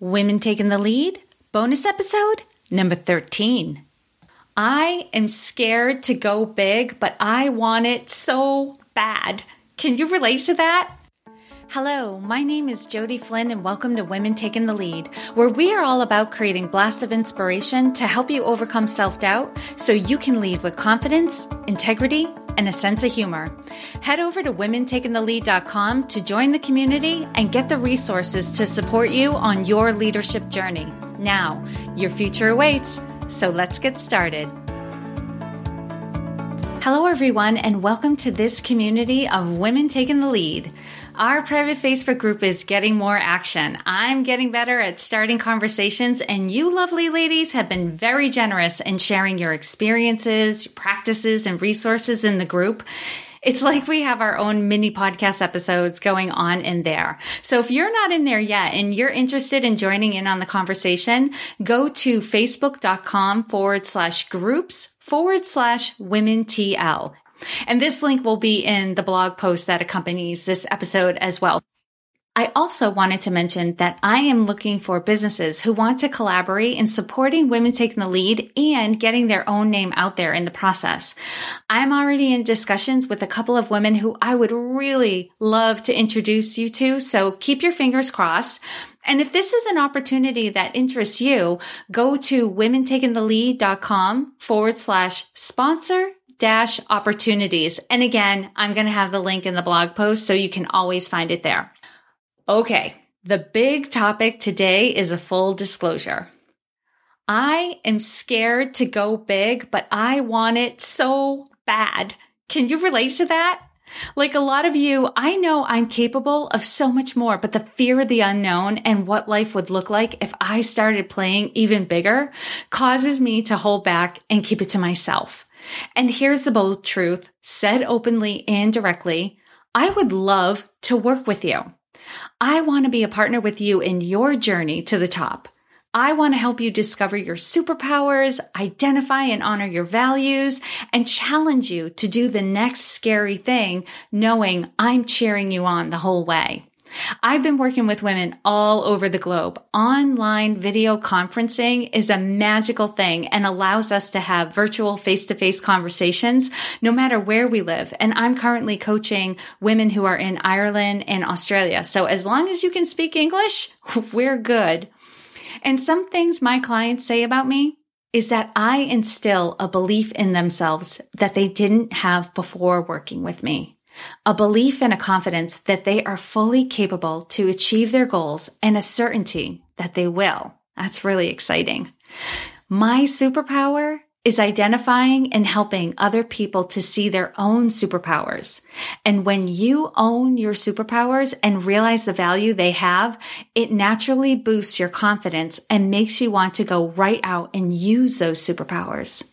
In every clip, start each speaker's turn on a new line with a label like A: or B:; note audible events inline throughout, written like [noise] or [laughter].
A: Women Taking the Lead, bonus episode number 13. I am scared to go big, but I want it so bad. Can you relate to that? Hello, my name is Jodi Flynn and welcome to Women Taking the Lead, where we are all about creating blasts of inspiration to help you overcome self-doubt so you can lead with confidence, integrity, and a sense of humor. Head over to womentakingthelead.com to join the community and get the resources to support you on your leadership journey. Now, your future awaits, so let's get started. Hello, everyone, and welcome to this community of Women Taking the Lead. Our private Facebook group is getting more action. I'm getting better at starting conversations, and you lovely ladies have been very generous in sharing your experiences, practices, and resources in the group. It's like we have our own mini podcast episodes going on in there. So if you're not in there yet and you're interested in joining in on the conversation, go to facebook.com forward slash groups forward slash women TL and this link will be in the blog post that accompanies this episode as well. I also wanted to mention that I am looking for businesses who want to collaborate in supporting women taking the lead and getting their own name out there in the process. I'm already in discussions with a couple of women who I would really love to introduce you to. So keep your fingers crossed. And if this is an opportunity that interests you, go to womentakingthelead.com forward slash sponsor dash opportunities. And again, I'm going to have the link in the blog post so you can always find it there. Okay. The big topic today is a full disclosure. I am scared to go big, but I want it so bad. Can you relate to that? Like a lot of you, I know I'm capable of so much more, but the fear of the unknown and what life would look like if I started playing even bigger causes me to hold back and keep it to myself. And here's the bold truth said openly and directly. I would love to work with you. I want to be a partner with you in your journey to the top. I want to help you discover your superpowers, identify and honor your values, and challenge you to do the next scary thing, knowing I'm cheering you on the whole way. I've been working with women all over the globe. Online video conferencing is a magical thing and allows us to have virtual face to face conversations no matter where we live. And I'm currently coaching women who are in Ireland and Australia. So as long as you can speak English, [laughs] we're good. And some things my clients say about me is that I instill a belief in themselves that they didn't have before working with me a belief and a confidence that they are fully capable to achieve their goals and a certainty that they will. That's really exciting. My superpower is identifying and helping other people to see their own superpowers. And when you own your superpowers and realize the value they have, it naturally boosts your confidence and makes you want to go right out and use those superpowers.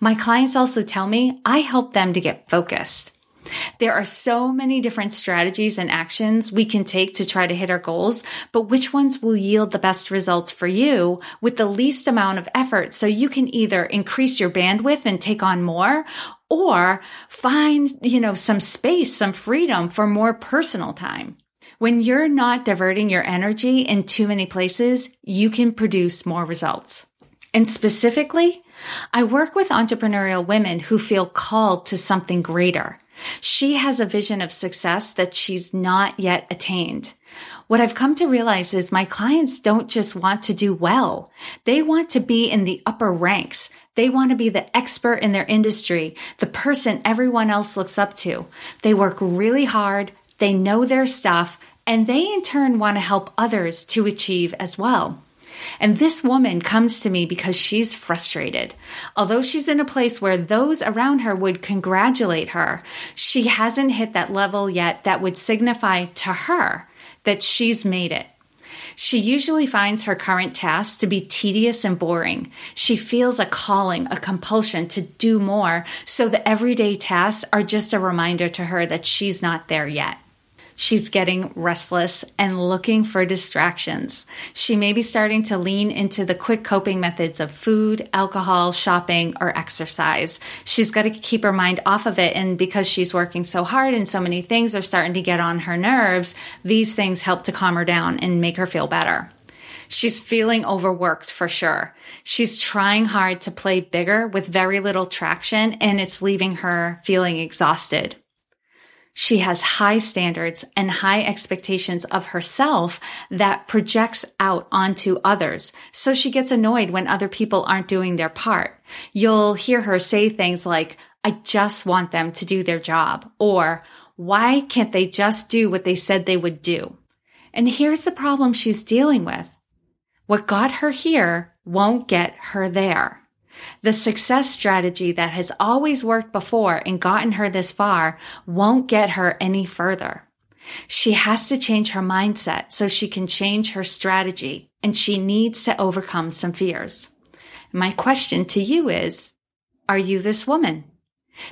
A: My clients also tell me I help them to get focused. There are so many different strategies and actions we can take to try to hit our goals, but which ones will yield the best results for you with the least amount of effort so you can either increase your bandwidth and take on more or find, you know, some space, some freedom for more personal time. When you're not diverting your energy in too many places, you can produce more results. And specifically, I work with entrepreneurial women who feel called to something greater. She has a vision of success that she's not yet attained. What I've come to realize is my clients don't just want to do well. They want to be in the upper ranks. They want to be the expert in their industry, the person everyone else looks up to. They work really hard. They know their stuff and they in turn want to help others to achieve as well. And this woman comes to me because she's frustrated. Although she's in a place where those around her would congratulate her, she hasn't hit that level yet that would signify to her that she's made it. She usually finds her current tasks to be tedious and boring. She feels a calling, a compulsion to do more, so the everyday tasks are just a reminder to her that she's not there yet. She's getting restless and looking for distractions. She may be starting to lean into the quick coping methods of food, alcohol, shopping, or exercise. She's got to keep her mind off of it. And because she's working so hard and so many things are starting to get on her nerves, these things help to calm her down and make her feel better. She's feeling overworked for sure. She's trying hard to play bigger with very little traction and it's leaving her feeling exhausted. She has high standards and high expectations of herself that projects out onto others. So she gets annoyed when other people aren't doing their part. You'll hear her say things like, I just want them to do their job or why can't they just do what they said they would do? And here's the problem she's dealing with. What got her here won't get her there. The success strategy that has always worked before and gotten her this far won't get her any further. She has to change her mindset so she can change her strategy and she needs to overcome some fears. My question to you is, are you this woman?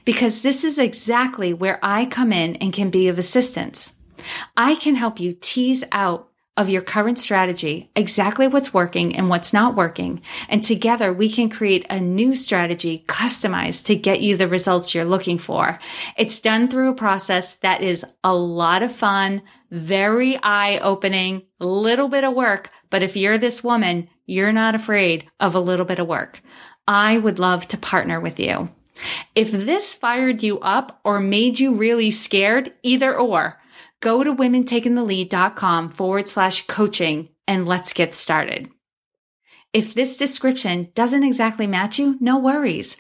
A: Because this is exactly where I come in and can be of assistance. I can help you tease out of your current strategy, exactly what's working and what's not working. And together we can create a new strategy customized to get you the results you're looking for. It's done through a process that is a lot of fun, very eye opening, little bit of work. But if you're this woman, you're not afraid of a little bit of work. I would love to partner with you. If this fired you up or made you really scared, either or, go to womentakingthelead.com forward slash coaching and let's get started. If this description doesn't exactly match you, no worries.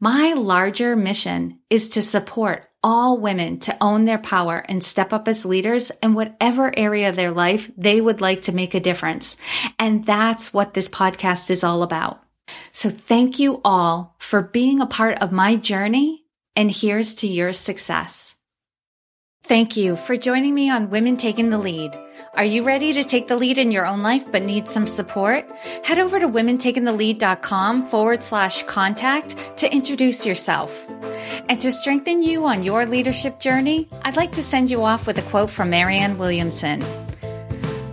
A: My larger mission is to support all women to own their power and step up as leaders in whatever area of their life they would like to make a difference. And that's what this podcast is all about. So thank you all for being a part of my journey and here's to your success. Thank you for joining me on Women Taking the Lead. Are you ready to take the lead in your own life but need some support? Head over to womentakingthelead.com forward slash contact to introduce yourself. And to strengthen you on your leadership journey, I'd like to send you off with a quote from Marianne Williamson.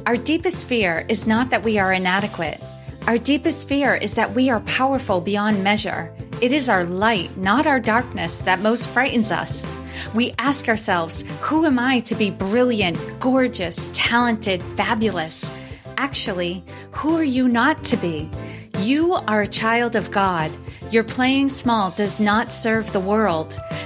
A: Our deepest fear is not that we are inadequate. Our deepest fear is that we are powerful beyond measure. It is our light, not our darkness, that most frightens us. We ask ourselves, who am I to be brilliant, gorgeous, talented, fabulous? Actually, who are you not to be? You are a child of God. Your playing small does not serve the world.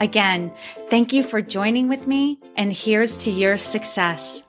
A: Again, thank you for joining with me, and here's to your success.